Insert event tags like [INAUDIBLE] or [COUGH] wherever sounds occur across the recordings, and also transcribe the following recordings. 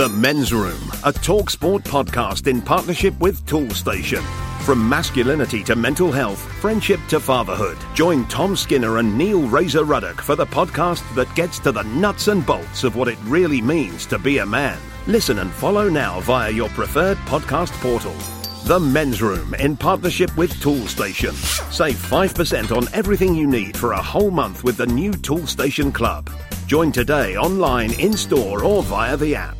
The Men's Room, a talk sport podcast in partnership with Toolstation. From masculinity to mental health, friendship to fatherhood. Join Tom Skinner and Neil Razor Ruddock for the podcast that gets to the nuts and bolts of what it really means to be a man. Listen and follow now via your preferred podcast portal. The Men's Room in partnership with Toolstation. Save 5% on everything you need for a whole month with the new Toolstation Club. Join today online, in store, or via the app.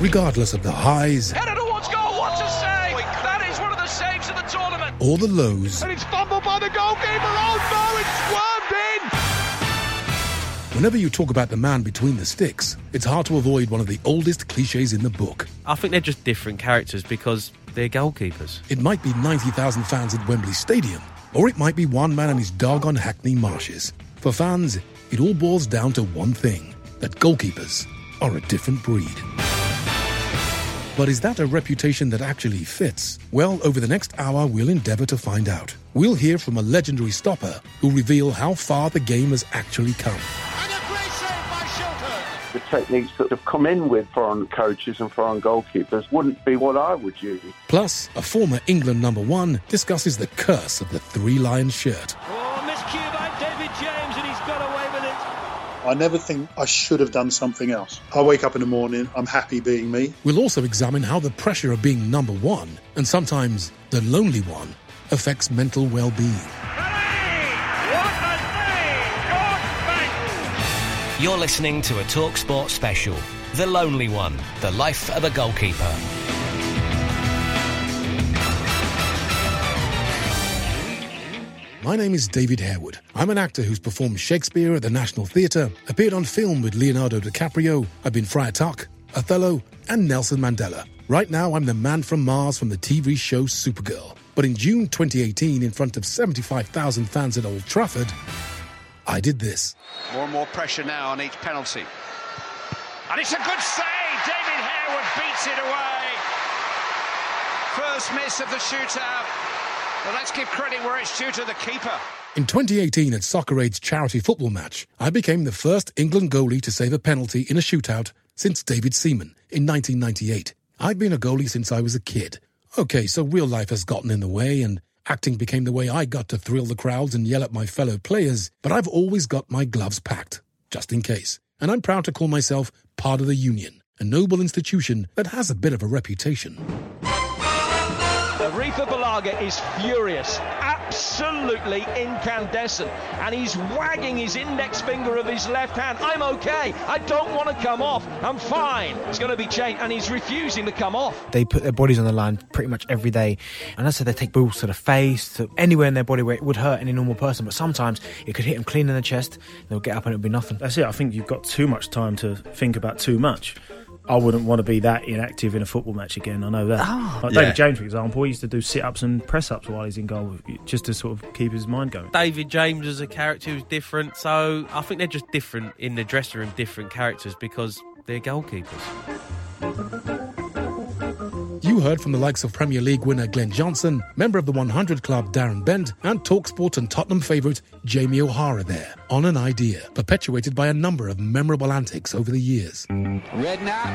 regardless of the highs Header towards goal, what a save! That is one of the saves of the tournament. or the lows. And it's fumbled by the goalkeeper. Oh no, it's swerved in! Whenever you talk about the man between the sticks, it's hard to avoid one of the oldest cliches in the book. I think they're just different characters because they're goalkeepers. It might be 90,000 fans at Wembley Stadium, or it might be one man in his doggone Hackney marshes. For fans, it all boils down to one thing that goalkeepers are a different breed. But is that a reputation that actually fits? Well, over the next hour, we'll endeavour to find out. We'll hear from a legendary stopper who'll reveal how far the game has actually come. And a great save by Shilton. the techniques that have come in with foreign coaches and foreign goalkeepers wouldn't be what I would use. Plus, a former England number one discusses the curse of the three lion shirt. I never think I should have done something else. I wake up in the morning, I'm happy being me. We'll also examine how the pressure of being number one, and sometimes the lonely one, affects mental well being. What a save! God thanks! You're listening to a TalkSport special, The Lonely One, The Life of a Goalkeeper. My name is David Harewood. I'm an actor who's performed Shakespeare at the National Theatre, appeared on film with Leonardo DiCaprio, I've been Friar Tuck, Othello, and Nelson Mandela. Right now, I'm the man from Mars from the TV show Supergirl. But in June 2018, in front of 75,000 fans at Old Trafford, I did this. More and more pressure now on each penalty. And it's a good save. David Harewood beats it away. First miss of the shootout. Let's give credit where it's due to the keeper. In 2018 at Soccer Aid's charity football match, I became the first England goalie to save a penalty in a shootout since David Seaman in 1998. I've been a goalie since I was a kid. Okay, so real life has gotten in the way and acting became the way I got to thrill the crowds and yell at my fellow players, but I've always got my gloves packed, just in case. And I'm proud to call myself part of the union, a noble institution that has a bit of a reputation. Arrizabalaga is furious, absolutely incandescent, and he's wagging his index finger of his left hand. I'm okay. I don't want to come off. I'm fine. It's going to be changed, and he's refusing to come off. They put their bodies on the line pretty much every day. And that's so they take balls to the face, to anywhere in their body where it would hurt any normal person. But sometimes it could hit them clean in the chest, they'll get up and it'll be nothing. That's it. I think you've got too much time to think about too much. I wouldn't want to be that inactive in a football match again. I know that. Oh. like Yeah. David James, for example, he used to do sit ups and press ups while he's in goal, just to sort of keep his mind going. David James as a character who's different, so I think they're just different in the dressing room, different characters because they're goalkeepers. You heard from the likes of Premier League winner Glenn Johnson, member of the 100 Club Darren Bent, and Talksport and Tottenham favourite Jamie O'Hara there, on an idea, perpetuated by a number of memorable antics over the years. Redknapp.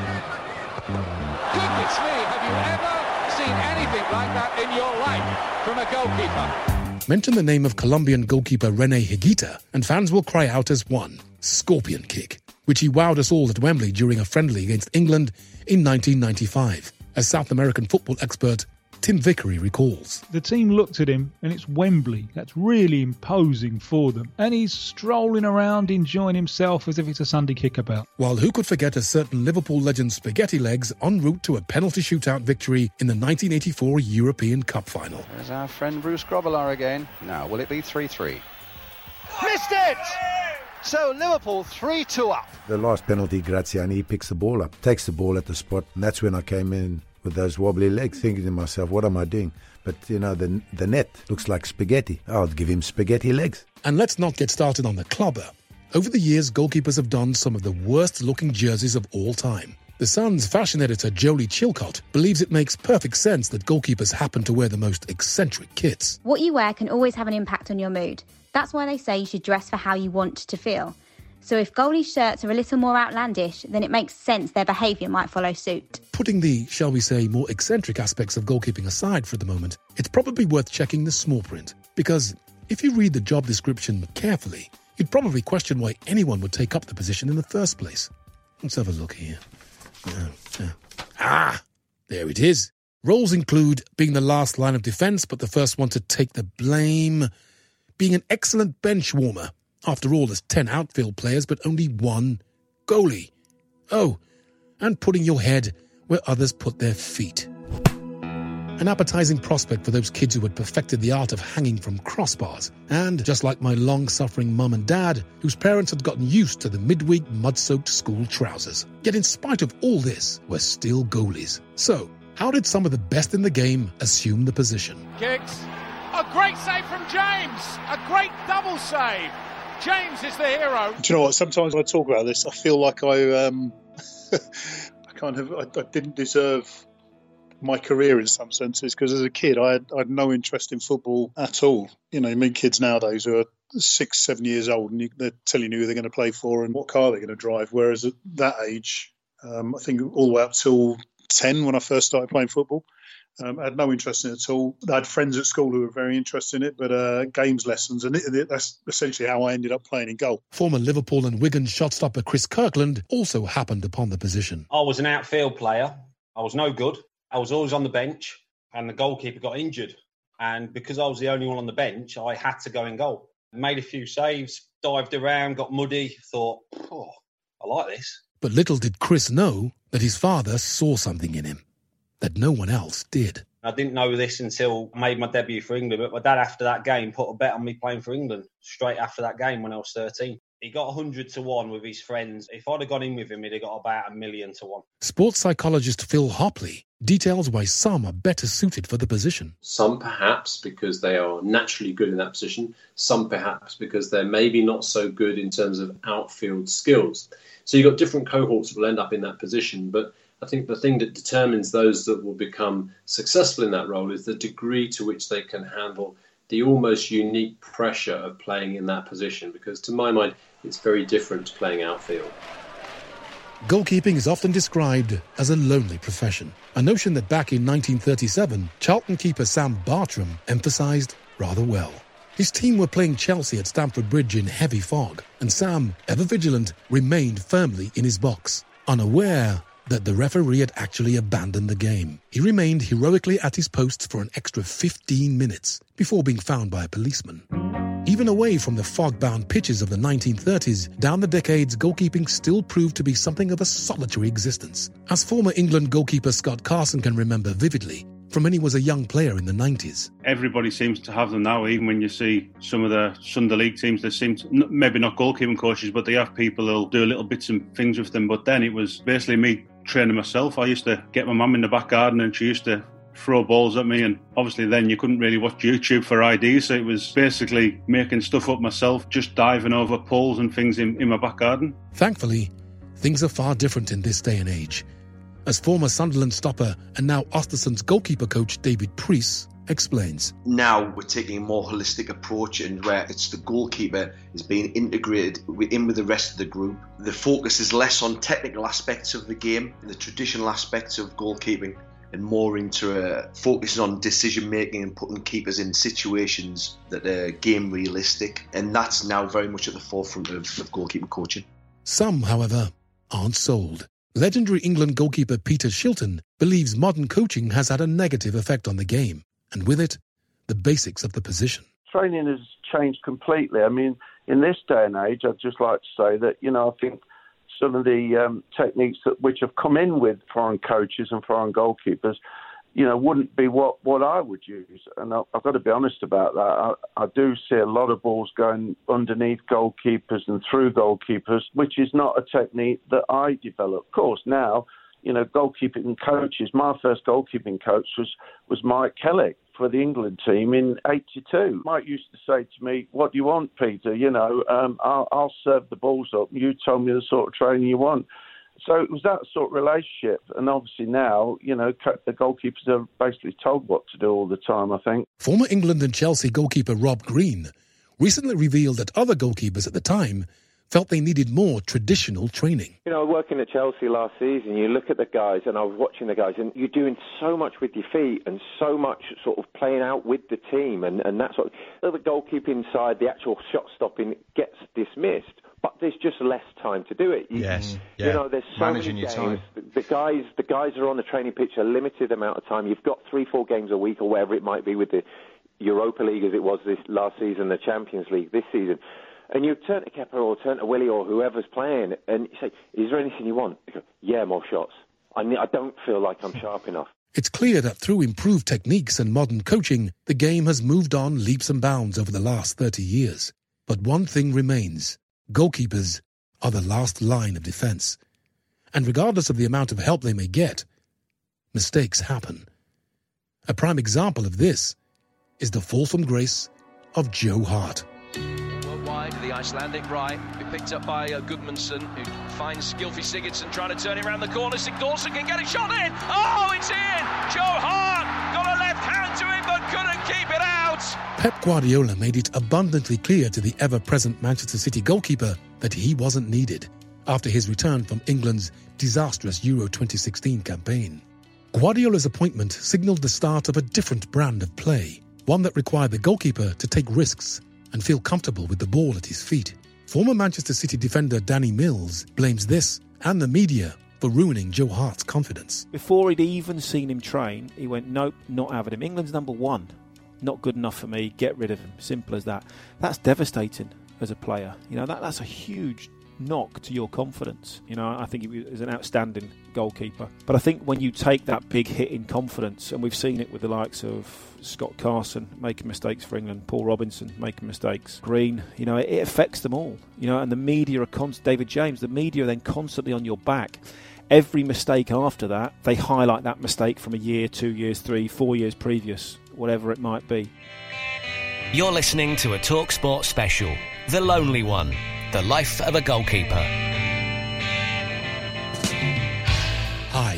Goodness me, have you ever seen anything like that in your life from a goalkeeper? Mention the name of Colombian goalkeeper Rene Higuita, and fans will cry out as one Scorpion Kick, which he wowed us all at Wembley during a friendly against England in 1995, as South American football expert Tim Vickery recalls. The team looked at him, and it's Wembley. That's really imposing for them. And he's strolling around enjoying himself as if it's a Sunday kickabout. While who could forget a certain Liverpool legend Spaghetti Legs en route to a penalty shootout victory in the 1984 European Cup final? There's our friend Bruce Grobbelaar again. Now, will it be 3 3? Missed it! So Liverpool 3 2 up. The last penalty, Graziani, picks the ball up, takes the ball at the spot, and that's when I came in with those wobbly legs, thinking to myself, what am I doing? But, you know, the, the net looks like spaghetti. I'll give him spaghetti legs. And let's not get started on the clubber. Over the years, goalkeepers have donned some of the worst looking jerseys of all time. The Sun's fashion editor Jolie Chilcott believes it makes perfect sense that goalkeepers happen to wear the most eccentric kits. What you wear can always have an impact on your mood. That's why they say you should dress for how you want to feel. So if goalie shirts are a little more outlandish, then it makes sense their behaviour might follow suit. Putting the, shall we say, more eccentric aspects of goalkeeping aside for the moment, it's probably worth checking the small print. Because if you read the job description carefully, you'd probably question why anyone would take up the position in the first place. Let's have a look here. Ah, there it is. Roles include being the last line of defence, but the first one to take the blame, being an excellent bench warmer. After all, there's 10 outfield players, but only one goalie. Oh, and putting your head where others put their feet. An appetizing prospect for those kids who had perfected the art of hanging from crossbars. And just like my long suffering mum and dad, whose parents had gotten used to the midweek mud soaked school trousers. Yet, in spite of all this, we're still goalies. So, how did some of the best in the game assume the position? Kicks. A great save from James. A great double save. James is the hero. Do you know what? Sometimes when I talk about this, I feel like I, um, [LAUGHS] I kind of, I, I didn't deserve my career in some senses because as a kid I had, I had, no interest in football at all. You know, you meet kids nowadays who are six, seven years old and you, they're telling you who they're going to play for and what car they're going to drive. Whereas at that age, um, I think all the way up till 10 when I first started playing football, um, I had no interest in it at all. I had friends at school who were very interested in it, but uh, games lessons, and it, it, that's essentially how I ended up playing in goal. Former Liverpool and Wigan shotstopper Chris Kirkland also happened upon the position. I was an outfield player. I was no good. I was always on the bench, and the goalkeeper got injured. And because I was the only one on the bench, I had to go in goal. Made a few saves, dived around, got muddy, thought, oh, I like this. But little did Chris know that his father saw something in him that no one else did. I didn't know this until I made my debut for England, but my dad, after that game, put a bet on me playing for England straight after that game when I was 13. He got 100 to 1 with his friends. If I'd have gone in with him, he'd have got about a million to 1. Sports psychologist Phil Hopley details why some are better suited for the position. Some perhaps because they are naturally good in that position, some perhaps because they're maybe not so good in terms of outfield skills. So you've got different cohorts that will end up in that position, but I think the thing that determines those that will become successful in that role is the degree to which they can handle the almost unique pressure of playing in that position, because to my mind, it's very different to playing outfield. Goalkeeping is often described as a lonely profession, a notion that back in 1937, Charlton keeper Sam Bartram emphasised rather well. His team were playing Chelsea at Stamford Bridge in heavy fog, and Sam, ever vigilant, remained firmly in his box, unaware that the referee had actually abandoned the game. He remained heroically at his post for an extra 15 minutes before being found by a policeman. Even away from the fog bound pitches of the 1930s, down the decades, goalkeeping still proved to be something of a solitary existence. As former England goalkeeper Scott Carson can remember vividly, from when he was a young player in the 90s. Everybody seems to have them now, even when you see some of the Sunday League teams, they seem to, maybe not goalkeeping coaches, but they have people who'll do little bits and things with them. But then it was basically me training myself. I used to get my mum in the back garden and she used to throw balls at me and obviously then you couldn't really watch YouTube for IDs so it was basically making stuff up myself just diving over poles and things in, in my back garden. Thankfully, things are far different in this day and age. As former Sunderland stopper and now Östersunds goalkeeper coach David Preece explains. Now we're taking a more holistic approach and where it's the goalkeeper is being integrated in with the rest of the group. The focus is less on technical aspects of the game, and the traditional aspects of goalkeeping, and more into uh, focusing on decision making and putting keepers in situations that are game realistic. And that's now very much at the forefront of, of goalkeeper coaching. Some, however, aren't sold. Legendary England goalkeeper Peter Shilton believes modern coaching has had a negative effect on the game and with it, the basics of the position. Training has changed completely. I mean, in this day and age, I'd just like to say that, you know, I think some of the um, techniques that, which have come in with foreign coaches and foreign goalkeepers you know, wouldn't be what, what I would use. And I, have got to be honest about that. I, I, do see a lot of balls going underneath goalkeepers and through goalkeepers, which is not a technique that I developed. Of course, now, you know, goalkeeping coaches, my first goalkeeping coach was, was Mike Kelly for the England team in 82. Mike used to say to me, What do you want, Peter? You know, um, I'll, I'll serve the balls up. You tell me the sort of training you want. So it was that sort of relationship. And obviously now, you know, the goalkeepers are basically told what to do all the time, I think. Former England and Chelsea goalkeeper Rob Green recently revealed that other goalkeepers at the time felt they needed more traditional training. You know, working at Chelsea last season, you look at the guys, and I was watching the guys, and you're doing so much with your feet and so much sort of playing out with the team, and, and that sort of. The goalkeeping side, the actual shot stopping gets dismissed but there's just less time to do it. You, yes, mm. yeah. You know, there's so Managing many games. your time. The guys, the guys are on the training pitch a limited amount of time. You've got three, four games a week, or whatever it might be, with the Europa League as it was this last season, the Champions League this season. And you turn to Kepa or turn to Willy or whoever's playing, and you say, "Is there anything you want?" Go, "Yeah, more shots. I, I don't feel like I'm sharp enough." It's clear that through improved techniques and modern coaching, the game has moved on leaps and bounds over the last 30 years. But one thing remains goalkeepers are the last line of defense. And regardless of the amount of help they may get, mistakes happen. A prime example of this is the fall from grace of Joe Hart. Icelandic right, be picked up by uh, Gudmundsson, who finds Gylfi Sigurdsson trying to turn it around the corner. Sigurdsson can get a shot in. Oh, it's in! Joe Hart got a left hand to it, but couldn't keep it out. Pep Guardiola made it abundantly clear to the ever present Manchester City goalkeeper that he wasn't needed after his return from England's disastrous Euro 2016 campaign. Guardiola's appointment signalled the start of a different brand of play, one that required the goalkeeper to take risks and feel comfortable with the ball at his feet. Former Manchester City defender Danny Mills blames this and the media for ruining Joe Hart's confidence. Before he'd even seen him train, he went, Nope, not having him. England's number one. Not good enough for me. Get rid of him. Simple as that. That's devastating as a player. You know, that, that's a huge knock to your confidence. You know, I think he was an outstanding goalkeeper. But I think when you take that big hit in confidence, and we've seen it with the likes of Scott Carson making mistakes for England, Paul Robinson making mistakes, Green, you know, it, affects them all. You know, and the media are David James, the media are then constantly on your back. Every mistake after that, they highlight that mistake from a year, two years, three, four years previous, whatever it might be. You're listening to a Talk Talksport special, The Lonely One The Life of a Goalkeeper.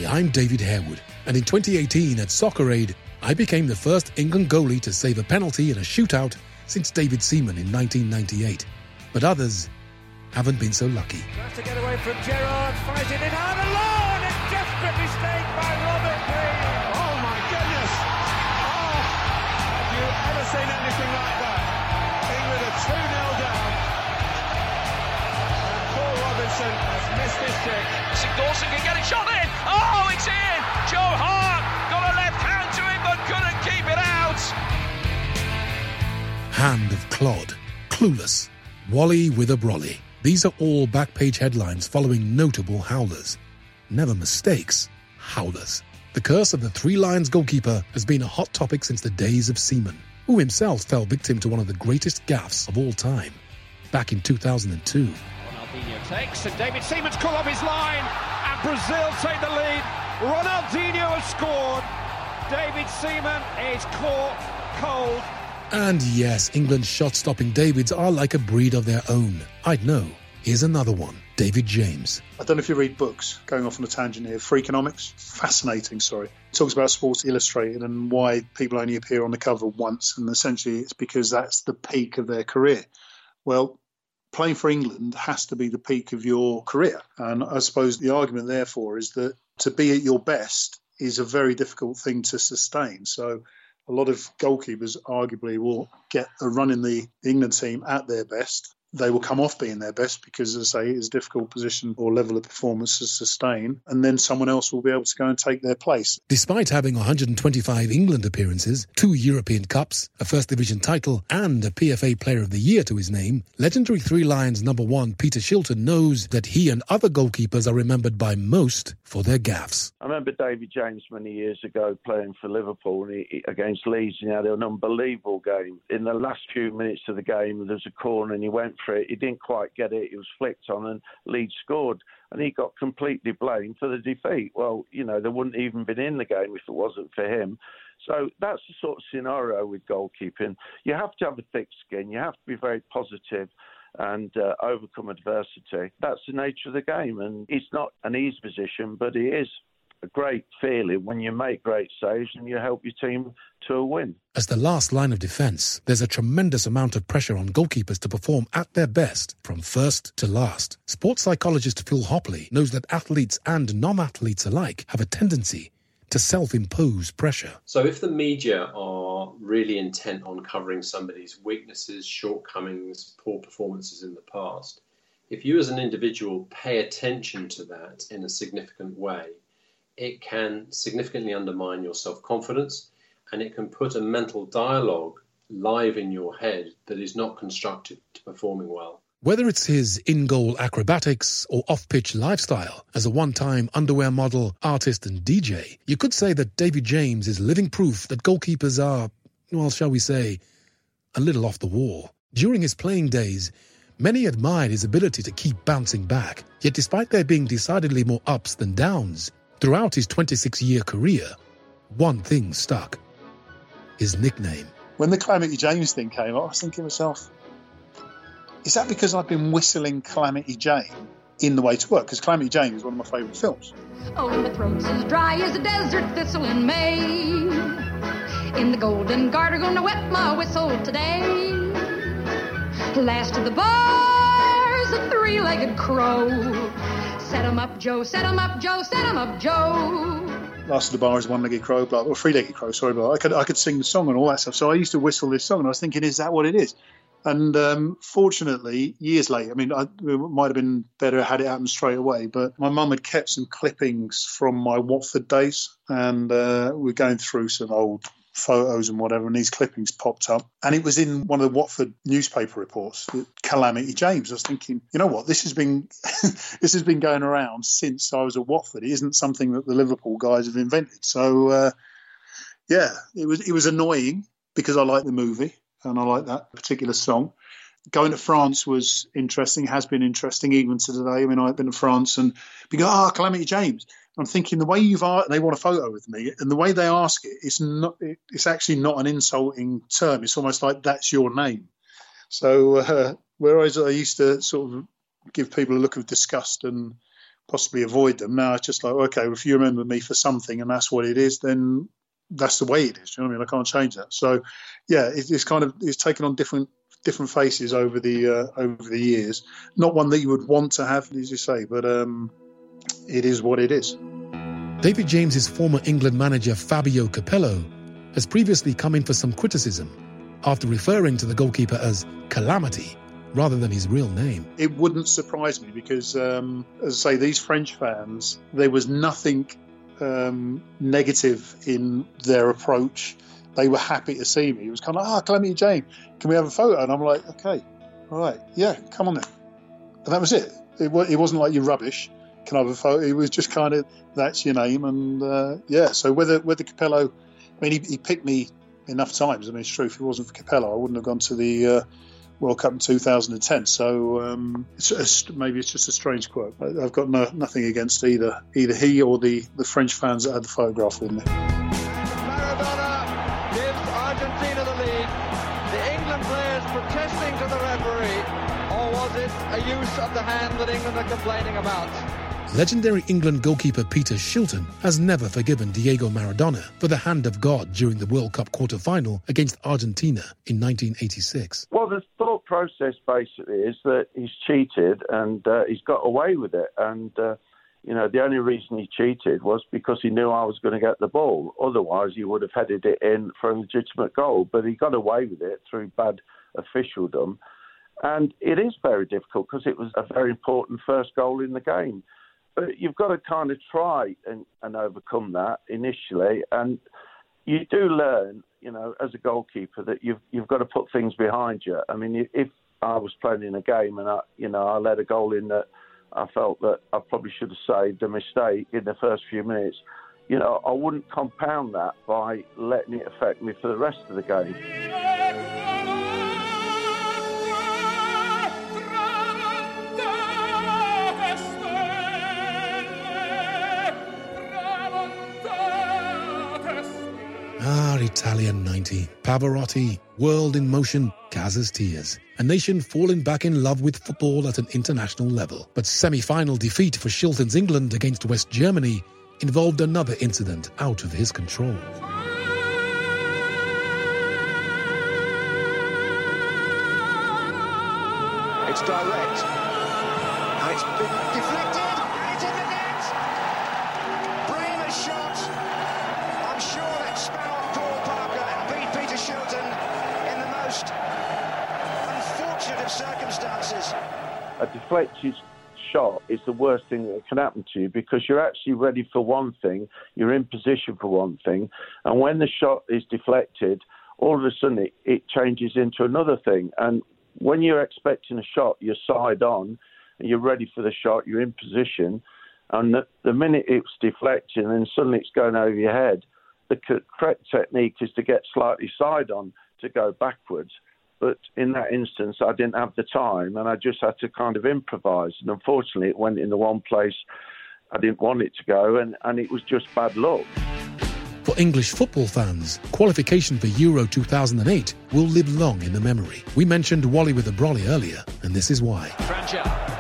Hi, I'm David Harewood, and in 2018 at Soccer Aid, I became the first England goalie to save a penalty in a shootout since David Seaman in 1998. But others haven't been so lucky. Tries to get away from Gerrard, finds it in hard alone, a desperate mistake by Robert Green. Oh my goodness! Oh, have you ever seen anything like that? England are 2 0 Paul Robinson has missed his kick. Sigurdsson can get a shot in. Oh, it's in! Joe Hart got a left hand to it, but couldn't keep it out. Hand of Clod, Clueless, Wally with a Brolly. These are all back page headlines following notable howlers. Never mistakes, howlers. The curse of the Three Lions goalkeeper has been a hot topic since the days of Seaman, who himself fell victim to one of the greatest gaffes of all time, back in 2002. Ronaldinho takes, and David Seaman's caught off his line, and Brazil take the lead. Ronaldinho has scored. David Seaman is caught cold. And yes, England's shot stopping Davids are like a breed of their own. I'd know. Here's another one David James. I don't know if you read books, going off on a tangent here. Freakonomics, fascinating, sorry. It talks about Sports Illustrated and why people only appear on the cover once, and essentially it's because that's the peak of their career. Well, playing for England has to be the peak of your career. And I suppose the argument, therefore, is that to be at your best is a very difficult thing to sustain. So a lot of goalkeepers arguably will get a run in the England team at their best, they will come off being their best because, as I say, it's a difficult position or level of performance to sustain, and then someone else will be able to go and take their place. Despite having 125 England appearances, two European Cups, a First Division title, and a PFA Player of the Year to his name, legendary Three Lions number one Peter Shilton knows that he and other goalkeepers are remembered by most for their gaffes. I remember David James many years ago playing for Liverpool against Leeds, and he had an unbelievable game. In the last few minutes of the game, there was a corner and he went for it. He didn't quite get it. It was flicked on, and Leeds scored. And he got completely blamed for the defeat. Well, you know, they wouldn't even been in the game if it wasn't for him. So that's the sort of scenario with goalkeeping. You have to have a thick skin. You have to be very positive and uh, overcome adversity. That's the nature of the game, and it's not an easy position, but it is a great feeling when you make great saves and you help your team to a win. As the last line of defence, there's a tremendous amount of pressure on goalkeepers to perform at their best from first to last. Sports psychologist Phil Hopley knows that athletes and non athletes alike have a tendency to self impose pressure. So, if the media are really intent on covering somebody's weaknesses, shortcomings, poor performances in the past, if you as an individual pay attention to that in a significant way, it can significantly undermine your self confidence and it can put a mental dialogue live in your head that is not constructive to performing well. Whether it's his in goal acrobatics or off pitch lifestyle as a one time underwear model, artist, and DJ, you could say that David James is living proof that goalkeepers are, well, shall we say, a little off the wall. During his playing days, many admired his ability to keep bouncing back, yet despite there being decidedly more ups than downs, throughout his 26 year career, one thing stuck his nickname. When the Calamity James thing came up, I was thinking to myself, is that because I've been whistling Calamity Jane in the way to work? Because Calamity Jane is one of my favourite films. Oh, my throat's as dry as a desert thistle in May. In the Golden Garter, gonna wet my whistle today. Last of the bars, a three-legged crow. Set 'em up, Joe. Set 'em up, Joe. Set 'em up, Joe. Last of the Bar is one-legged crow, blah, or three-legged crow. Sorry, but I could I could sing the song and all that stuff. So I used to whistle this song, and I was thinking, is that what it is? And um, fortunately, years later, I mean, I, it might have been better had it happened straight away, but my mum had kept some clippings from my Watford days, and uh, we are going through some old photos and whatever, and these clippings popped up. And it was in one of the Watford newspaper reports, Calamity James. I was thinking, you know what, this has been [LAUGHS] this has been going around since I was at Watford. It isn't something that the Liverpool guys have invented. So uh, yeah, it was it was annoying because I like the movie and I like that particular song. Going to France was interesting, has been interesting even to today. I mean, I've been to France and we go, ah, oh, Calamity James. I'm thinking the way you've they want a photo with me, and the way they ask it, it's not, it's actually not an insulting term. It's almost like that's your name. So uh, whereas I used to sort of give people a look of disgust and possibly avoid them, now it's just like, okay, well, if you remember me for something and that's what it is, then that's the way it is. You know what I mean? I can't change that. So, yeah, it, it's kind of it's taken on different different faces over the uh, over the years. Not one that you would want to have, as you say, but um, it is what it is. David James's former England manager Fabio Capello has previously come in for some criticism after referring to the goalkeeper as Calamity rather than his real name. It wouldn't surprise me because, um, as I say, these French fans, there was nothing um, negative in their approach. They were happy to see me. It was kind of, ah, oh, Calamity Jane, can we have a photo? And I'm like, okay, all right, yeah, come on then. And that was it. It, it wasn't like you're rubbish. Can I have a photo? It was just kind of, that's your name. And uh, yeah, so whether, whether Capello, I mean, he, he, picked me enough times. I mean, it's true, if it wasn't for Capello, I wouldn't have gone to the. Uh, World Cup in 2010. So um, it's, maybe it's just a strange quote. I've got no, nothing against either either he or the, the French fans that had the photograph with me. Maradona gives Argentina the lead. The England players protesting to the referee, or was it a use of the hand that England are complaining about? Legendary England goalkeeper Peter Shilton has never forgiven Diego Maradona for the hand of God during the World Cup quarter final against Argentina in 1986. Well, the thought process basically is that he's cheated and uh, he's got away with it. And, uh, you know, the only reason he cheated was because he knew I was going to get the ball. Otherwise, he would have headed it in for a legitimate goal. But he got away with it through bad officialdom And it is very difficult because it was a very important first goal in the game. But you've got to kind of try and, and overcome that initially. And you do learn, you know, as a goalkeeper that you've you've got to put things behind you. I mean, if I was playing in a game and I, you know, I let a goal in that I felt that I probably should have saved a mistake in the first few minutes, you know, I wouldn't compound that by letting it affect me for the rest of the game. Italia 90, Pavarotti, World in Motion, Gazza's Tears. A nation falling back in love with football at an international level. But semi-final defeat for Shilton's England against West Germany involved another incident out of his control. It's direct. And it's deflected. Of circumstances. a deflected shot is the worst thing that can happen to you because you're actually ready for one thing, you're in position for one thing, and when the shot is deflected, all of a sudden it, it changes into another thing. And when you're expecting a shot, you're side on, and you're ready for the shot, you're in position, and the, the minute it's deflecting and suddenly it's going over your head, the correct technique is to get slightly side on to go backwards. But in that instance, I didn't have the time and I just had to kind of improvise. And unfortunately, it went in the one place I didn't want it to go, and, and it was just bad luck. For English football fans, qualification for Euro 2008 will live long in the memory. We mentioned Wally with the Brolly earlier, and this is why. Kranjcar.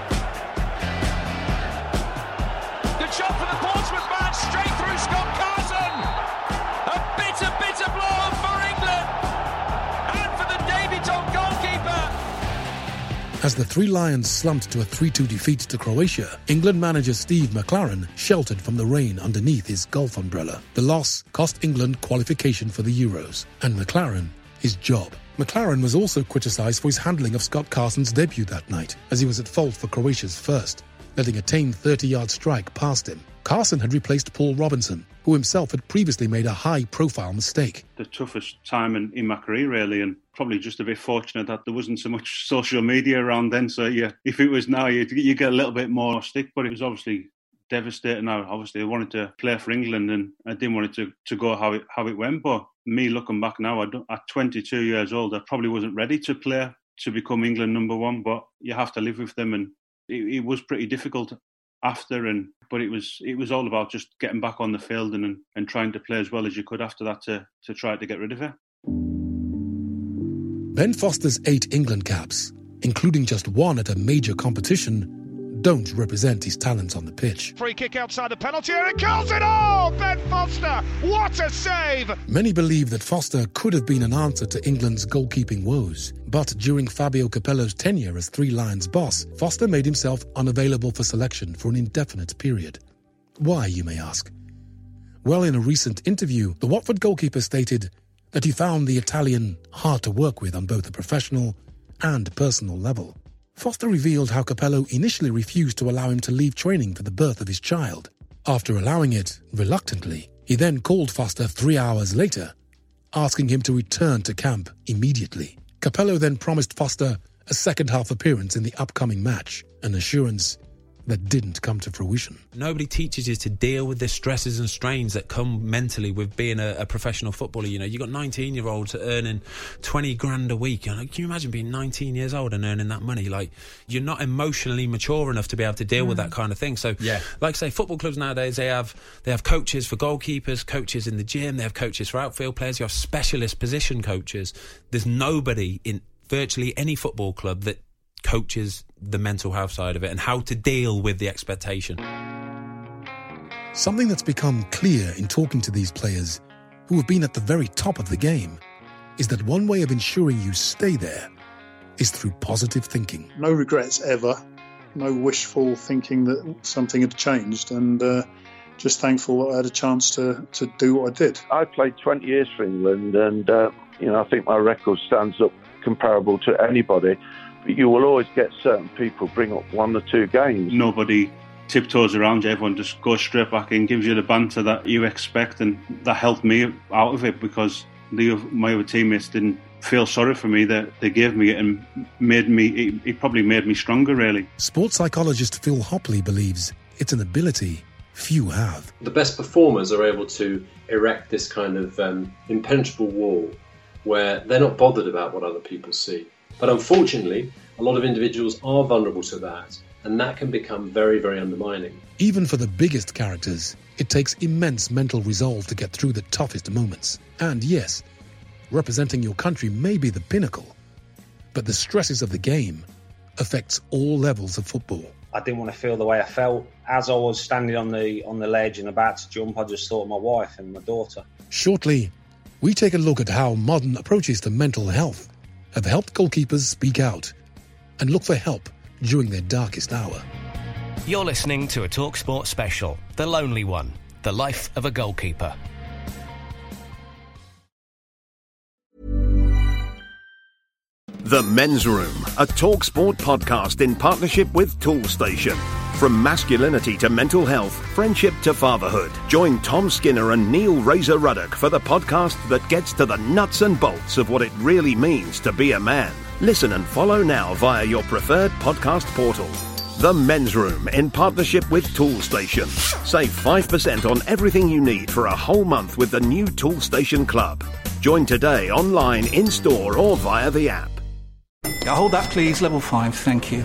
As the Three Lions slumped to a 3 2 defeat to Croatia, England manager Steve McClaren sheltered from the rain underneath his golf umbrella. The loss cost England qualification for the Euros, and McClaren his job. McClaren was also criticised for his handling of Scott Carson's debut that night, as he was at fault for Croatia's first, letting a tame 30 yard strike past him. Carson had replaced Paul Robinson, who himself had previously made a high profile mistake. the toughest time in, in my career, really, and probably just a bit fortunate that there wasn't so much [LAUGHS] social media around then. So, yeah, if it was now, you you get a little bit more stick, but it was obviously devastating. I obviously wanted to play for England, and I didn't want it to, to go how it how it went. But me looking back now, at 22 years old, I probably wasn't ready to play to become England number one. But you have to live with them, and it was pretty difficult after and but it was it was all about just getting back on the field and and trying to play as well as you could after that to to try to get rid of it. Ben Foster's eight England caps, including just one at a major competition, don't represent his talents on the pitch. Free kick outside the penalty area, kills it all! Ben Foster, what a save! Many believe that Foster could have been an answer to England's goalkeeping woes. But during Fabio Capello's tenure as Three Lions boss, Foster made himself unavailable for selection for an indefinite period. Why, you may ask? Well, in a recent interview, the Watford goalkeeper stated that he found the Italian hard to work with on both a professional and personal level. Foster revealed how Capello initially refused to allow him to leave training for the birth of his child. After allowing it, reluctantly, he then called Foster three hours later, asking him to return to camp immediately. Capello then promised Foster a second half appearance in the upcoming match, an assurance that didn't come to fruition. Nobody teaches you to deal with the stresses and strains that come mentally with being a, a professional footballer. You know, you've got 19 year olds earning 20 grand a week. And can you imagine being 19 years old and earning that money? Like, you're not emotionally mature enough to be able to deal with that mm. kind of thing. So, Yeah. like I say, football clubs nowadays they have they have coaches for goalkeepers, coaches in the gym, they have coaches for outfield players. You have specialist position coaches. There's nobody in virtually any football club that coaches the mental health side of it and how to deal with the expectation. Something that's become clear in talking to these players who have been at the very top of the game is that one way of ensuring you stay there is through positive thinking. No regrets ever. No wishful thinking that something had changed, and uh, just thankful that I had a chance to, to do what I did. I played 20 years for England, and uh, you know I think my record stands up comparable to anybody. But you will always get certain people bring up one or two games. Nobody tiptoes around you. Everyone just goes straight back in, gives you the banter that you expect, and that helped me out of it because the my other teammates didn't feel sorry for me. That they gave me it and made me. It, it probably made me stronger, really. Sports psychologist Phil Hopley believes it's an ability few have. The best performers are able to erect this kind of um, impenetrable wall where they're not bothered about what other people see. But unfortunately, a lot of individuals are vulnerable to that, and that can become very, very undermining. Even for the biggest characters, it takes immense mental resolve to get through the toughest moments. And yes, representing your country may be the pinnacle, but the stresses of the game affects all levels of football. I didn't want to feel the way I felt as I was standing on the on the ledge and about to jump. I just thought of my wife and my daughter. Shortly, we take a look at how modern approaches to mental health have helped goalkeepers speak out and look for help during their darkest hour. You're listening to a Talksport special, The Lonely One The Life of a Goalkeeper. The Men's Room, a Talksport podcast in partnership with Toolstation. From masculinity to mental health, friendship to fatherhood. Join Tom Skinner and Neil Razor Ruddock for the podcast that gets to the nuts and bolts of what it really means to be a man. Listen and follow now via your preferred podcast portal. The Men's Room in partnership with Toolstation. Save 5% on everything you need for a whole month with the new Toolstation Club. Join today online, in store, or via the app. Yeah, hold that, please. Level 5, thank you.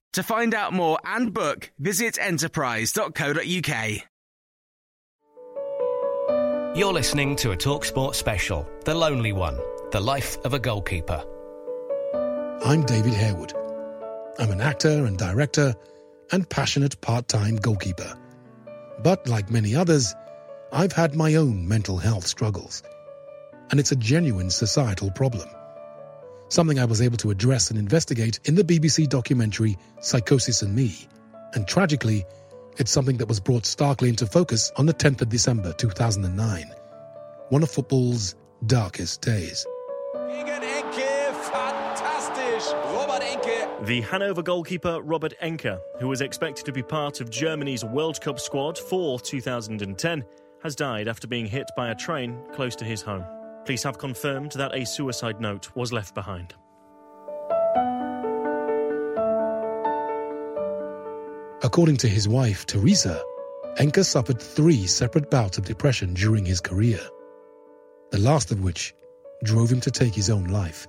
To find out more and book, visit enterprise.co.uk. You're listening to a Talksport special, The Lonely One The Life of a Goalkeeper. I'm David Harewood. I'm an actor and director and passionate part time goalkeeper. But like many others, I've had my own mental health struggles. And it's a genuine societal problem. Something I was able to address and investigate in the BBC documentary Psychosis and Me. And tragically, it's something that was brought starkly into focus on the 10th of December 2009, one of football's darkest days. The Hanover goalkeeper Robert Enke, who was expected to be part of Germany's World Cup squad for 2010, has died after being hit by a train close to his home. Police have confirmed that a suicide note was left behind. According to his wife, Teresa, Enke suffered three separate bouts of depression during his career, the last of which drove him to take his own life.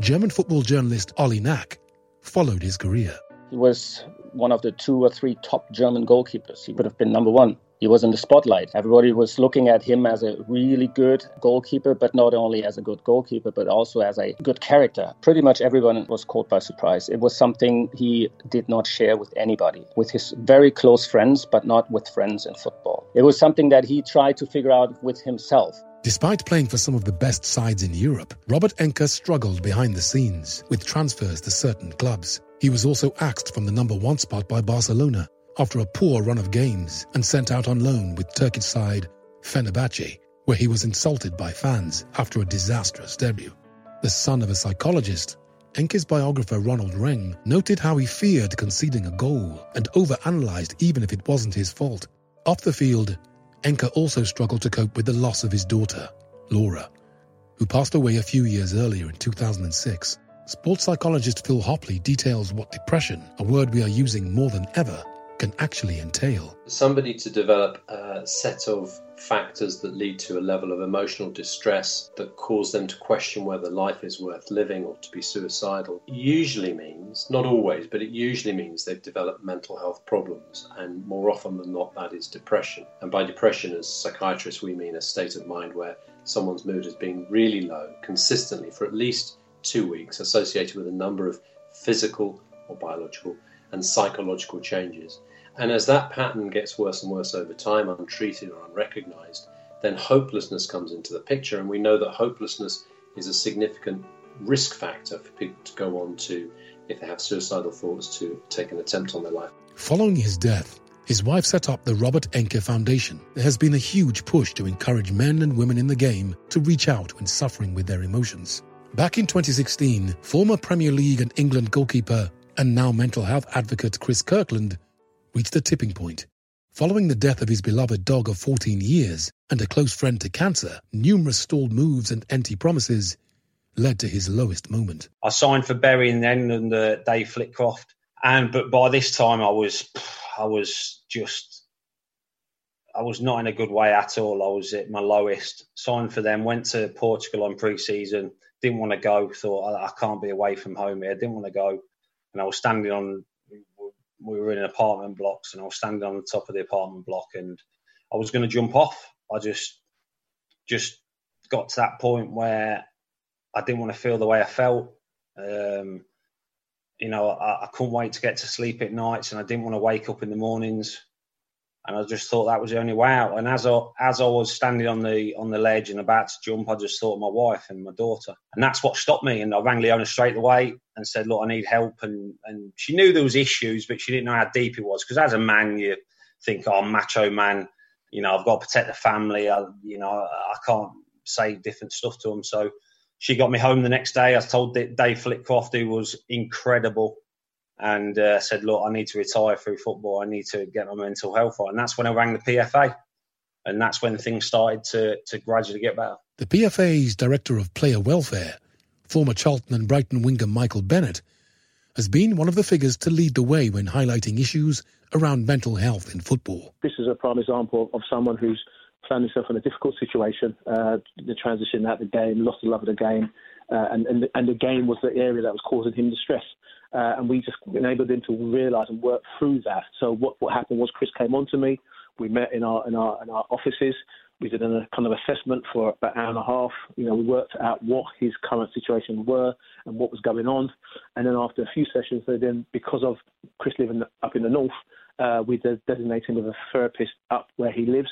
German football journalist Olli Knack followed his career. He was one of the two or three top German goalkeepers. He would have been number one. He was in the spotlight. Everybody was looking at him as a really good goalkeeper, but not only as a good goalkeeper, but also as a good character. Pretty much everyone was caught by surprise. It was something he did not share with anybody, with his very close friends, but not with friends in football. It was something that he tried to figure out with himself. Despite playing for some of the best sides in Europe, Robert Enke struggled behind the scenes with transfers to certain clubs. He was also axed from the number one spot by Barcelona after a poor run of games and sent out on loan with Turkish side Fenerbahce, where he was insulted by fans after a disastrous debut. The son of a psychologist, Enke's biographer Ronald Reng noted how he feared conceding a goal and overanalyzed even if it wasn't his fault. Off the field, Enke also struggled to cope with the loss of his daughter, Laura, who passed away a few years earlier in 2006. Sports psychologist Phil Hopley details what depression, a word we are using more than ever, can actually entail. Somebody to develop a set of factors that lead to a level of emotional distress that cause them to question whether life is worth living or to be suicidal usually means, not always, but it usually means they've developed mental health problems. And more often than not, that is depression. And by depression, as psychiatrists, we mean a state of mind where someone's mood has been really low consistently for at least two weeks, associated with a number of physical or biological and psychological changes. And as that pattern gets worse and worse over time, untreated or unrecognized, then hopelessness comes into the picture. And we know that hopelessness is a significant risk factor for people to go on to, if they have suicidal thoughts, to take an attempt on their life. Following his death, his wife set up the Robert Enke Foundation. There has been a huge push to encourage men and women in the game to reach out when suffering with their emotions. Back in 2016, former Premier League and England goalkeeper and now mental health advocate Chris Kirkland reached a tipping point. Following the death of his beloved dog of 14 years and a close friend to cancer, numerous stalled moves and empty promises led to his lowest moment. I signed for Bury and then under Dave Flitcroft, and but by this time I was, I was just, I was not in a good way at all. I was at my lowest. Signed for them, went to Portugal on pre-season. Didn't want to go. Thought I, I can't be away from home here. Didn't want to go, and I was standing on we were in apartment blocks and I was standing on the top of the apartment block and I was going to jump off. I just just got to that point where I didn't want to feel the way I felt. Um, you know, I, I, couldn't wait to get to sleep at nights, and I didn't want to wake up in the mornings. And I just thought that was the only way out. And as I as I was standing on the on the ledge and about to jump, I just thought of my wife and my daughter, and that's what stopped me. And I rang Leona straight away and said, "Look, I need help." And and she knew there was issues, but she didn't know how deep it was. Because as a man, you think, "Oh, macho man," you know, I've got to protect the family. I, you know, I can't say different stuff to them. So she got me home the next day. I told Dave Flitcroft, who was incredible, and uh, said, "Look, I need to retire through football. I need to get my mental health right." And that's when I rang the PFA, and that's when things started to to gradually get better. The PFA's director of player welfare, former Charlton and Brighton winger Michael Bennett, has been one of the figures to lead the way when highlighting issues around mental health in football. This is a prime example of someone who's found himself in a difficult situation, uh, the transition out of the game, lost the love of the game, uh, and, and, the, and the game was the area that was causing him distress. Uh, and we just enabled him to realise and work through that. So what, what happened was Chris came on to me. We met in our in our in our offices. We did a kind of assessment for about an hour and a half. You know, we worked out what his current situation were and what was going on. And then after a few sessions, then because of Chris living up in the north, uh, we designated him with a therapist up where he lives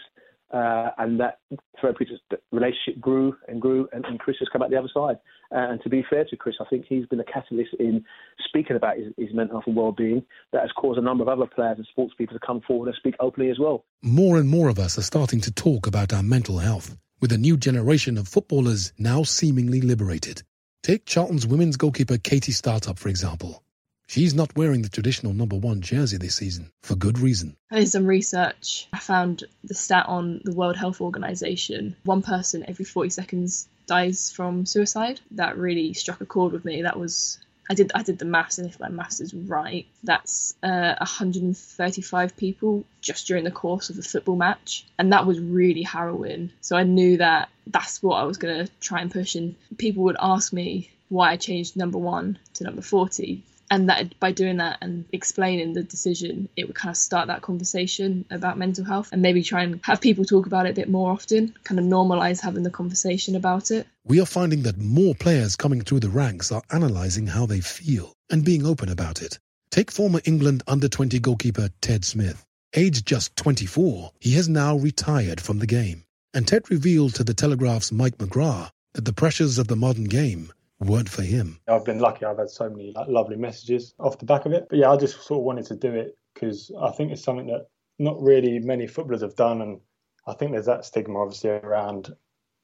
uh, and that therapeutic relationship grew and grew, and, and, Chris has come out the other side. Uh, and to be fair to Chris, I think he's been a catalyst in speaking about his, his mental health and well-being. That has caused a number of other players and sports people to come forward and speak openly as well. More and more of us are starting to talk about our mental health, with a new generation of footballers now seemingly liberated. Take Charlton's women's goalkeeper Katie Startup, for example. She's not wearing the traditional number one jersey this season, for good reason. I did some research. I found the stat on the World Health Organization one person every 40 seconds dies from suicide. That really struck a chord with me. That was. I did I did the maths, and if my maths is right, that's uh, 135 people just during the course of a football match, and that was really harrowing. So I knew that that's what I was going to try and push. And people would ask me why I changed number one to number 40 and that by doing that and explaining the decision it would kind of start that conversation about mental health and maybe try and have people talk about it a bit more often kind of normalize having the conversation about it. We are finding that more players coming through the ranks are analyzing how they feel and being open about it. Take former england under 20 goalkeeper ted smith. Aged just 24 he has now retired from the game. And ted revealed to the telegraph's mike mcgrath that the pressures of the modern game weren't for him. I've been lucky. I've had so many like, lovely messages off the back of it. But yeah, I just sort of wanted to do it because I think it's something that not really many footballers have done, and I think there's that stigma obviously around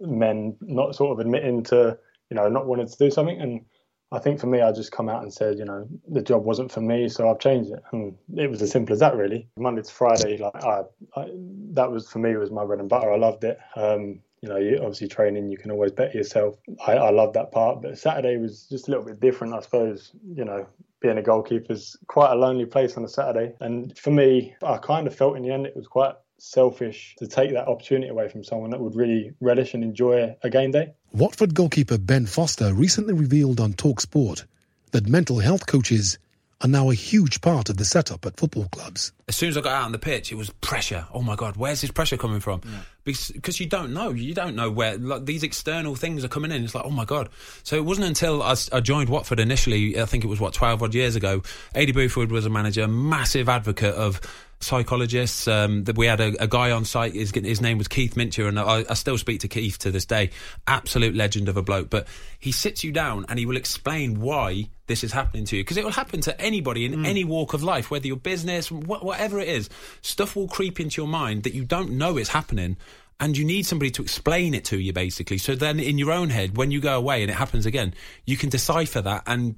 men not sort of admitting to you know not wanting to do something. And I think for me, I just come out and said, you know, the job wasn't for me, so I've changed it, and it was as simple as that, really. Monday to Friday, like I, I that was for me was my bread and butter. I loved it. Um, you know, you obviously training, you can always bet yourself. I, I love that part, but Saturday was just a little bit different, I suppose. You know, being a goalkeeper is quite a lonely place on a Saturday. And for me, I kind of felt in the end it was quite selfish to take that opportunity away from someone that would really relish and enjoy a game day. Watford goalkeeper Ben Foster recently revealed on Talksport that mental health coaches are now a huge part of the setup at football clubs. As soon as I got out on the pitch, it was pressure. Oh my God, where's this pressure coming from? Yeah. Because, you don't know. You don't know where like, these external things are coming in. It's like, oh my God. So it wasn't until I, I joined Watford initially, I think it was, what, 12 odd years ago. Aidy Boothroyd was a manager, massive advocate of psychologists. Um, that we had a, a, guy on site. His, his name was Keith Mincher, and I, I, still speak to Keith to this day. Absolute legend of a bloke. But he sits you down and he will explain why this is happening to you because it will happen to anybody in mm. any walk of life, whether your business, wh- whatever it is. Stuff will creep into your mind that you don't know it's happening. And you need somebody to explain it to you, basically. So then, in your own head, when you go away and it happens again, you can decipher that and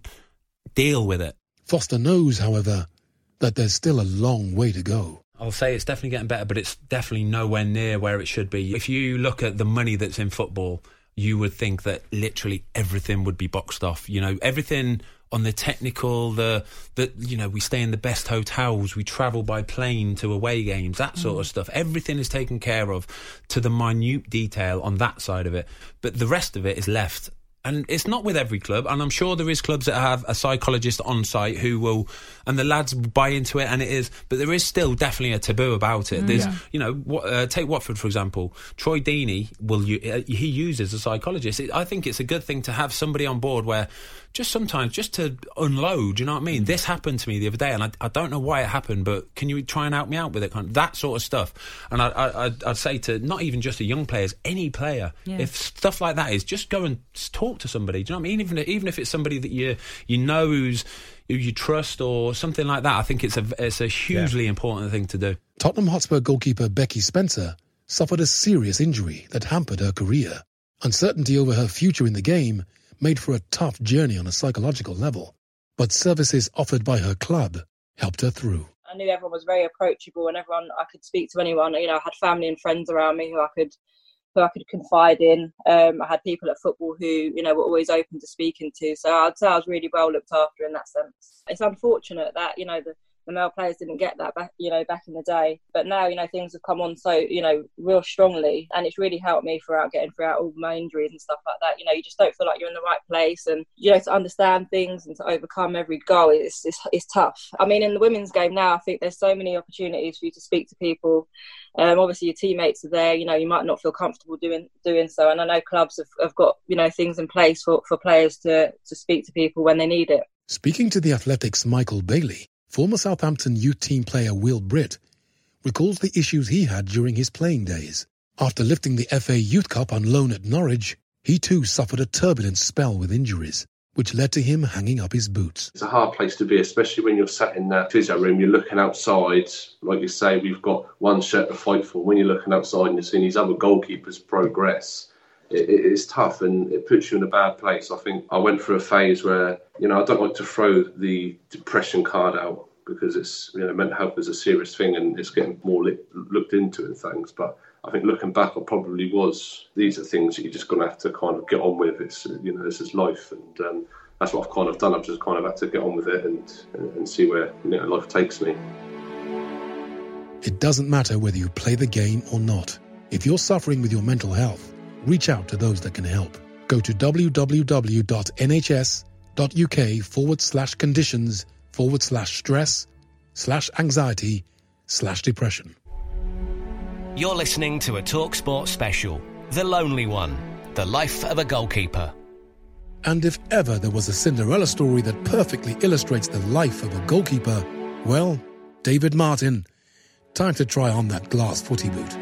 deal with it. Foster knows, however, that there's still a long way to go. I'll say it's definitely getting better, but it's definitely nowhere near where it should be. If you look at the money that's in football, you would think that literally everything would be boxed off. You know, everything on the technical, the the you know, we stay in the best hotels, we travel by plane to away games, that sort mm. of stuff. Everything is taken care of to the minute detail on that side of it. But the rest of it is left and it's not with every club, and I'm sure there is clubs that have a psychologist on site who will, and the lads buy into it, and it is, but there is still definitely a taboo about it. Mm, There's, yeah. you know, what, uh, take Watford for example. Troy Deeney will uh, he uses a psychologist. It, I think it's a good thing to have somebody on board where just sometimes just to unload. You know what I mean? This happened to me the other day, and I, I don't know why it happened, but can you try and help me out with it? Kind of, that sort of stuff. And I, I, I'd say to not even just the young players, any player, yeah. if stuff like that is, just go and talk to somebody. Do you know what I mean? Even even if it's somebody that you you know who's who you trust or something like that, I think it's a it's a hugely yeah. important thing to do. Tottenham Hotspur goalkeeper Becky Spencer suffered a serious injury that hampered her career. Uncertainty over her future in the game made for a tough journey on a psychological level, but services offered by her club helped her through. I knew everyone was very approachable and everyone I could speak to anyone. You know, I had family and friends around me who I could who I could confide in. Um, I had people at football who, you know, were always open to speaking to. So I'd say I was really well looked after in that sense. It's unfortunate that, you know, the the male players didn't get that back, you know, back in the day. But now, you know, things have come on so, you know, real strongly, and it's really helped me throughout getting throughout all my injuries and stuff like that. You know, you just don't feel like you're in the right place, and you know, to understand things and to overcome every goal is is, is tough. I mean, in the women's game now, I think there's so many opportunities for you to speak to people. Um, obviously, your teammates are there. You know, you might not feel comfortable doing doing so, and I know clubs have, have got you know things in place for, for players to to speak to people when they need it. Speaking to the Athletics, Michael Bailey Former Southampton youth team player Will Britt recalls the issues he had during his playing days. After lifting the FA Youth Cup on loan at Norwich, he too suffered a turbulent spell with injuries, which led to him hanging up his boots. It's a hard place to be, especially when you're sat in that physio room. You're looking outside, like you say, we've got one shirt to fight for. When you're looking outside and you're seeing these other goalkeepers progress, it, it's tough and it puts you in a bad place. I think I went through a phase where, you know, I don't like to throw the depression card out because it's, you know, mental health is a serious thing and it's getting more looked into and things. But I think looking back, I probably was, these are things that you're just going to have to kind of get on with. It's, you know, this is life. And um, that's what I've kind of done. I've just kind of had to get on with it and, and see where, you know, life takes me. It doesn't matter whether you play the game or not. If you're suffering with your mental health, reach out to those that can help. Go to www.nhs.uk forward slash conditions forward slash stress slash anxiety slash depression. You're listening to a TalkSport special, The Lonely One, The Life of a Goalkeeper. And if ever there was a Cinderella story that perfectly illustrates the life of a goalkeeper, well, David Martin. Time to try on that glass footy boot. It's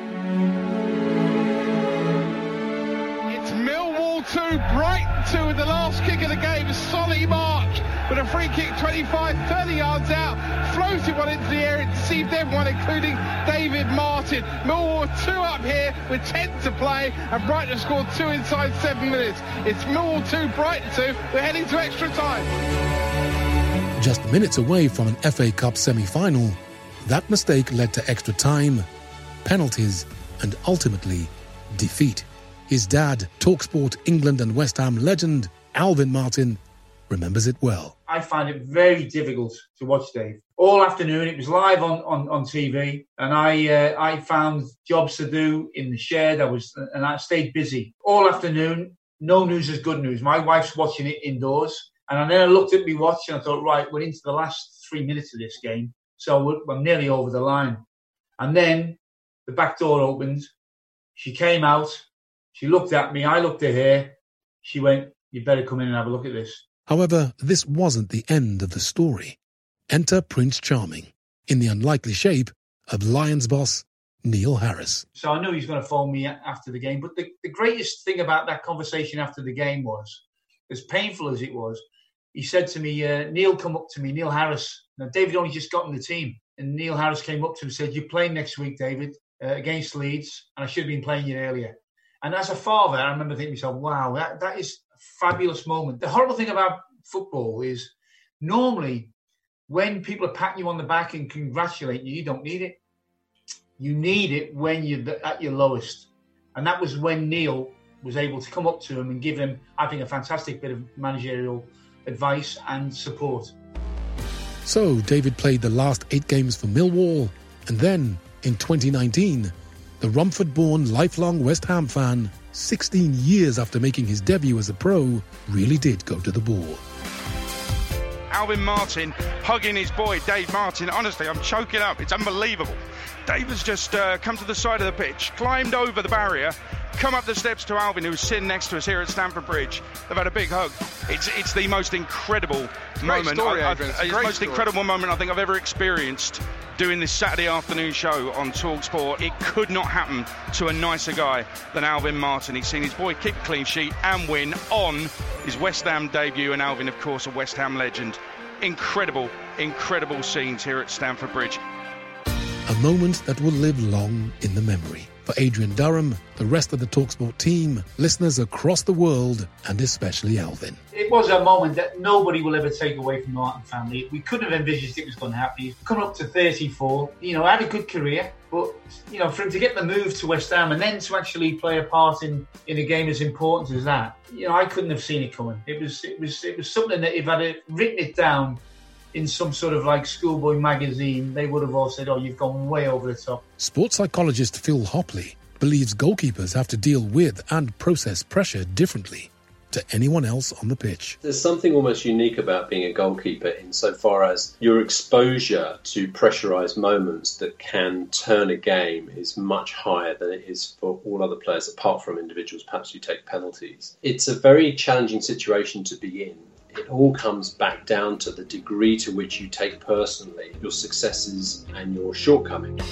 Millwall two, Brighton two in the last kick of the game. Solly March with a free kick 25, 30 yards out, floated one into the air. It deceived everyone, including David Martin. Millwall two up here with 10 to play, and Brighton scored two inside seven minutes. It's Millwall two, Brighton two. We're heading to extra time. Just minutes away from an FA Cup semi-final, that mistake led to extra time, penalties, and ultimately defeat. His dad, Talksport England and West Ham legend Alvin Martin, remembers it well. I find it very difficult to watch Dave. All afternoon, it was live on, on, on TV, and I uh, I found jobs to do in the shed. I was and I stayed busy all afternoon. No news is good news. My wife's watching it indoors, and then I looked at me watch and I thought, right, we're into the last three minutes of this game, so we're, we're nearly over the line. And then the back door opened. She came out. She looked at me. I looked at her. She went, "You better come in and have a look at this." However, this wasn't the end of the story. Enter Prince Charming, in the unlikely shape of Lions boss Neil Harris. So I knew he was going to phone me after the game. But the, the greatest thing about that conversation after the game was, as painful as it was, he said to me, uh, Neil come up to me, Neil Harris. Now, David only just got in the team. And Neil Harris came up to him and said, You're playing next week, David, uh, against Leeds. And I should have been playing you earlier. And as a father, I remember thinking to myself, wow, that, that is fabulous moment. The horrible thing about football is normally when people are patting you on the back and congratulating you, you don't need it. You need it when you're at your lowest. And that was when Neil was able to come up to him and give him, I think, a fantastic bit of managerial advice and support. So David played the last eight games for Millwall, and then in 2019, the Romford born lifelong West Ham fan 16 years after making his debut as a pro, really did go to the ball. Alvin Martin hugging his boy, Dave Martin. Honestly, I'm choking up. It's unbelievable. Dave has just uh, come to the side of the pitch, climbed over the barrier, come up the steps to Alvin, who's sitting next to us here at Stamford Bridge. They've had a big hug. It's it's the most incredible moment. Story, I, I, It's it's a the most story. incredible moment I think I've ever experienced doing this Saturday afternoon show on Talksport. It could not happen to a nicer guy than Alvin Martin. He's seen his boy kick a clean sheet and win on his West Ham debut, and Alvin, of course, a West Ham legend. Incredible, incredible scenes here at Stamford Bridge. A moment that will live long in the memory. For Adrian Durham, the rest of the Talksport team, listeners across the world, and especially Alvin. It was a moment that nobody will ever take away from the Martin family. We couldn't have envisaged it was going to happen. He's come up to 34, you know, had a good career, but, you know, for him to get the move to West Ham and then to actually play a part in, in a game as important as that, you know, I couldn't have seen it coming. It was, it was, it was something that if I'd written it down in some sort of like schoolboy magazine, they would have all said, "Oh, you've gone way over the top." Sports psychologist Phil Hopley believes goalkeepers have to deal with and process pressure differently to anyone else on the pitch. There's something almost unique about being a goalkeeper insofar as your exposure to pressurised moments that can turn a game is much higher than it is for all other players, apart from individuals perhaps who take penalties. It's a very challenging situation to be in. It all comes back down to the degree to which you take personally your successes and your shortcomings.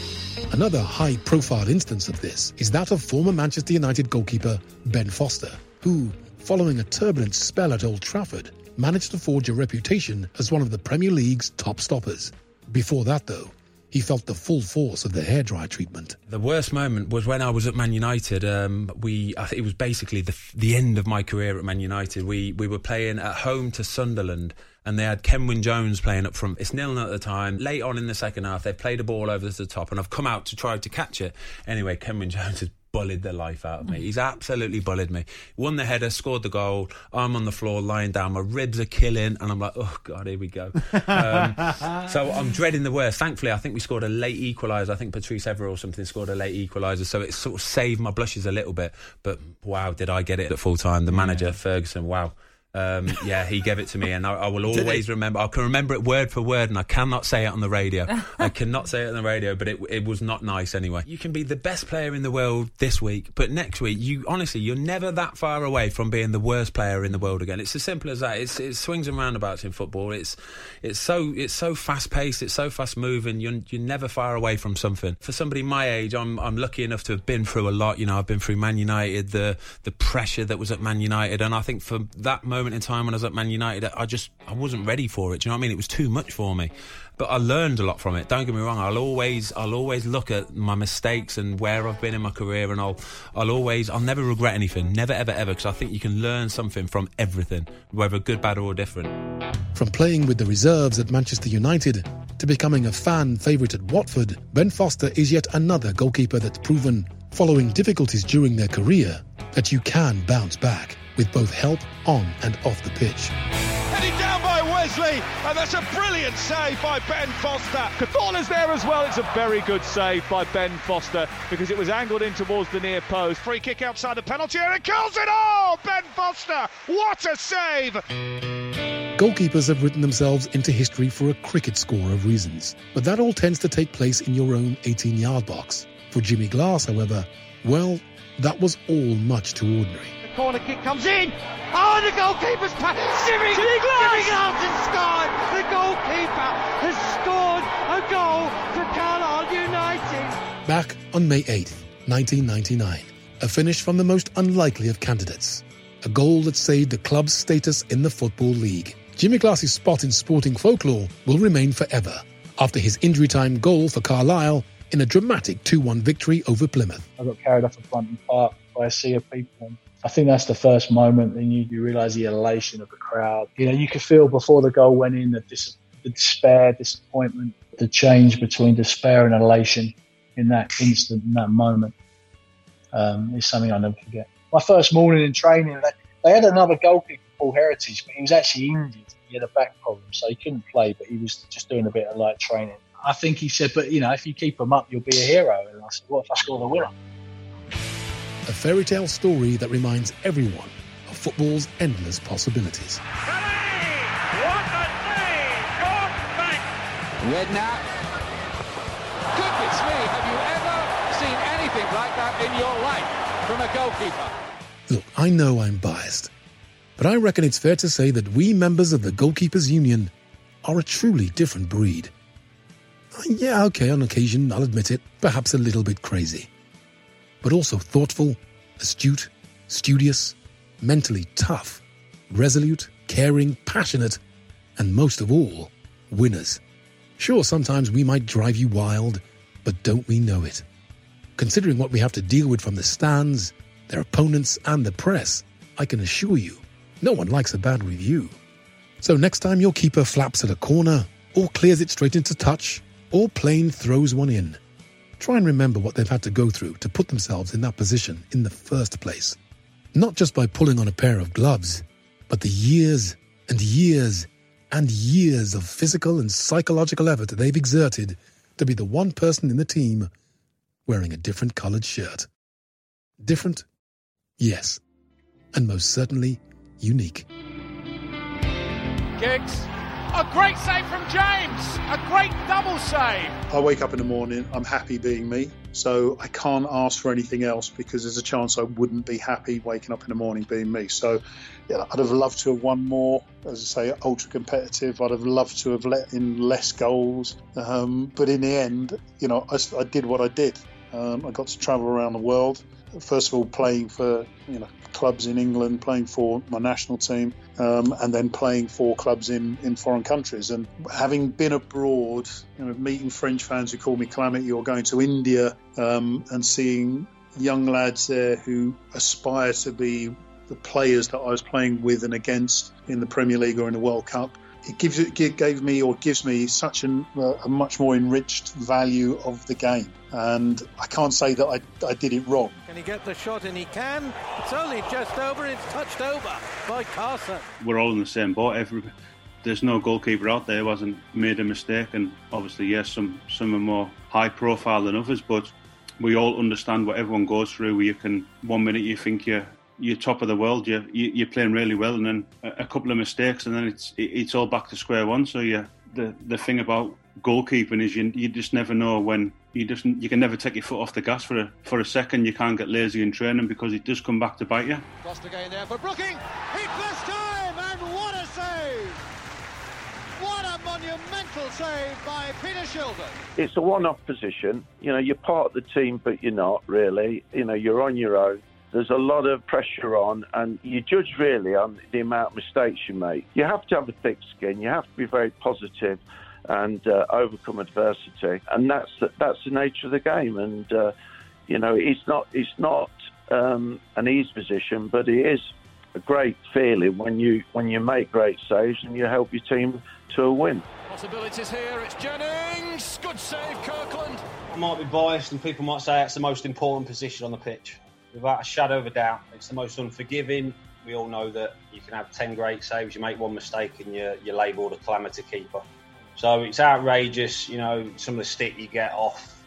Another high profile instance of this is that of former Manchester United goalkeeper Ben Foster, who, following a turbulent spell at Old Trafford, managed to forge a reputation as one of the Premier League's top stoppers. Before that, though, he felt the full force of the hairdryer treatment. The worst moment was when I was at Man United. Um, we, I think it was basically the the end of my career at Man United. We we were playing at home to Sunderland, and they had Kenwyne Jones playing up front. It's nil at the time. Late on in the second half, they played a ball over to the top, and I've come out to try to catch it. Anyway, Kenwyne [LAUGHS] Jones has bullied the life out of me. He's absolutely bullied me. Won the header, scored the goal. I'm on the floor, lying down. My ribs are killing, and I'm like, oh god, here we go. [LAUGHS] Um, so I'm dreading the worst. Thankfully, I think we scored a late equaliser. I think Patrice Evra or something scored a late equaliser, so it sort of saved my blushes a little bit. But wow, did I get it at full time? The manager Ferguson, wow. Um, yeah, he gave it to me, and I, I will [LAUGHS] always remember. I can remember it word for word, and I cannot say it on the radio. [LAUGHS] I cannot say it on the radio, but it, it was not nice anyway. You can be the best player in the world this week, but next week, you honestly, you're never that far away from being the worst player in the world again. It's as simple as that. It's it swings and roundabouts in football. It's it's so it's so fast paced. It's so fast moving. You're you're never far away from something. For somebody my age, I'm I'm lucky enough to have been through a lot. You know, I've been through Man United, the the pressure that was at Man United, and I think for that moment in time when I was at Man United, I just I wasn't ready for it. Do you know what I mean? It was too much for me. But I learned a lot from it. Don't get me wrong. I'll always I'll always look at my mistakes and where I've been in my career, and I'll I'll always I'll never regret anything. Never ever ever because I think you can learn something from everything, whether good, bad, or different. From playing with the reserves at Manchester United to becoming a fan favourite at Watford, Ben Foster is yet another goalkeeper that's proven, following difficulties during their career, that you can bounce back with both help on and off the pitch. Heading down by Wes Beardsley, and that's a brilliant save by Ben Foster. Cthulhu's there as well. It's a very good save by Ben Foster because it was angled in towards the near post. Free kick outside the penalty area, It kills it all. Ben Foster, what a save! Goalkeepers have written themselves into history for a cricket score of reasons, but that all tends to take place in your own 18 yard box. For Jimmy Glass, however, well, that was all much too ordinary. The corner kick comes in. Oh, the goalkeeper's pass. Jimmy, Jimmy Glass! Jimmy Glass has scored. The goalkeeper has scored a goal for Carlisle United. Back on May 8th, 1999, a finish from the most unlikely of candidates. A goal that saved the club's status in the Football League. Jimmy Glass's spot in sporting folklore will remain forever after his injury time goal for Carlisle in a dramatic 2 1 victory over Plymouth. I got carried off a Brunton Park by a sea of people. I think that's the first moment, and you, you realise the elation of the crowd. You know, you could feel before the goal went in the, dis- the despair, disappointment, the change between despair and elation in that instant, in that moment, um, is something I'll never forget. My first morning in training, they, had another goalkeeper, Paul Heritage, but he was actually injured. He had a back problem, so he couldn't play, but he was just doing a bit of light training. I think he said, but you know, if you keep them up, you'll be a hero. And I said, what if I score the winner? A fairy tale story that reminds everyone of football's endless possibilities. What a save! Gone back. Redknapp. Goodness me, have you ever seen anything like that in your life from a goalkeeper? Look, I know I'm biased, but I reckon it's fair to say that we members of the Goalkeepers Union are a truly different breed. Uh, Yeah, okay, on occasion, I'll admit it, perhaps a little bit crazy. But also thoughtful, astute, studious, mentally tough, resolute, caring, passionate, and most of all, winners. Sure, sometimes we might drive you wild, but don't we know it? Considering what we have to deal with from the stands, their opponents, and the press, I can assure you, no one likes a bad review. So next time your keeper flaps at a corner, or clears it straight into touch, or plain throws one in, try and remember what they've had to go through to put themselves in that position in the first place. Not just by pulling on a pair of gloves, but the years and years and years of physical and psychological effort they've exerted to be the one person in the team wearing a different coloured shirt. Different? Yes. And most certainly unique. Giggs. A great save from James. A great double save. I wake up in the morning, I'm happy being me. So I can't ask for anything else because there's a chance I wouldn't be happy waking up in the morning being me. So yeah, I'd have loved to have won more. As I say, ultra competitive. I'd have loved to have let in less goals. Um, but in the end, you know, I, I did what I did. Um, I got to travel around the world. First of all, playing for you know clubs in England, playing for my national team, um, and then playing for clubs in, in foreign countries. And having been abroad, you know, meeting French fans who call me Calamity, or going to India um, and seeing young lads there who aspire to be the players that I was playing with and against in the Premier League or in the World Cup. It gives it gave me or gives me such an, uh, a much more enriched value of the game, and I can't say that I, I did it wrong. Can he get the shot? And he can. It's only just over. It's touched over by Carson. we're all in the same boat. Every, there's no goalkeeper out there who hasn't made a mistake, and obviously, yes, some some are more high profile than others, but we all understand what everyone goes through. Where you can one minute you think you're you're top of the world, you're you- you're playing really well, and then a, a couple of mistakes, and then it's it's all back to square one. So yeah, the the thing about goalkeeping is you you just never know when you just you can never take your foot off the gas for a for a second. You can't get lazy in training because it does come back to bite you. Crossed again there for Brooking. Heatless time, and what a save! What a monumental save by Peter Shilton. it's a one-off position. You know, you're part of the team, but you're not really. You know, you're on your own. There's a lot of pressure on, and you judge really on the amount of mistakes you make. You have to have a thick skin. You have to be very positive and uh, overcome adversity, and that's the, that's the nature of the game. And uh, you know, it's not it's not um, an easy position, but it is a great feeling when you when you make great saves and you help your team to a win. Possibilities here. It's Jennings. Good save, Kirkland. I might be biased, and people might say it's the most important position on the pitch. Without a shadow of a doubt, it's the most unforgiving. We all know that you can have 10 great saves, you make one mistake, and you're, you're labelled a calamity keeper. So it's outrageous, you know, some of the stick you get off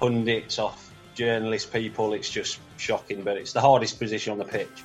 pundits, off journalist people. It's just shocking, but it's the hardest position on the pitch.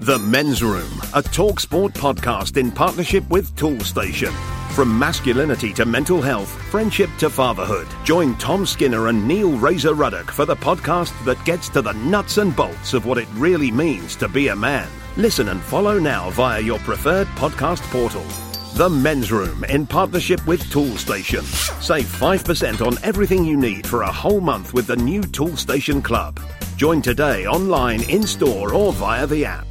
The Men's Room, a Talksport podcast in partnership with Toolstation. From masculinity to mental health, friendship to fatherhood. Join Tom Skinner and Neil Razor Ruddock for the podcast that gets to the nuts and bolts of what it really means to be a man. Listen and follow now via your preferred podcast portal. The Men's Room in partnership with Toolstation. Save 5% on everything you need for a whole month with the new Toolstation Club. Join today online, in store, or via the app.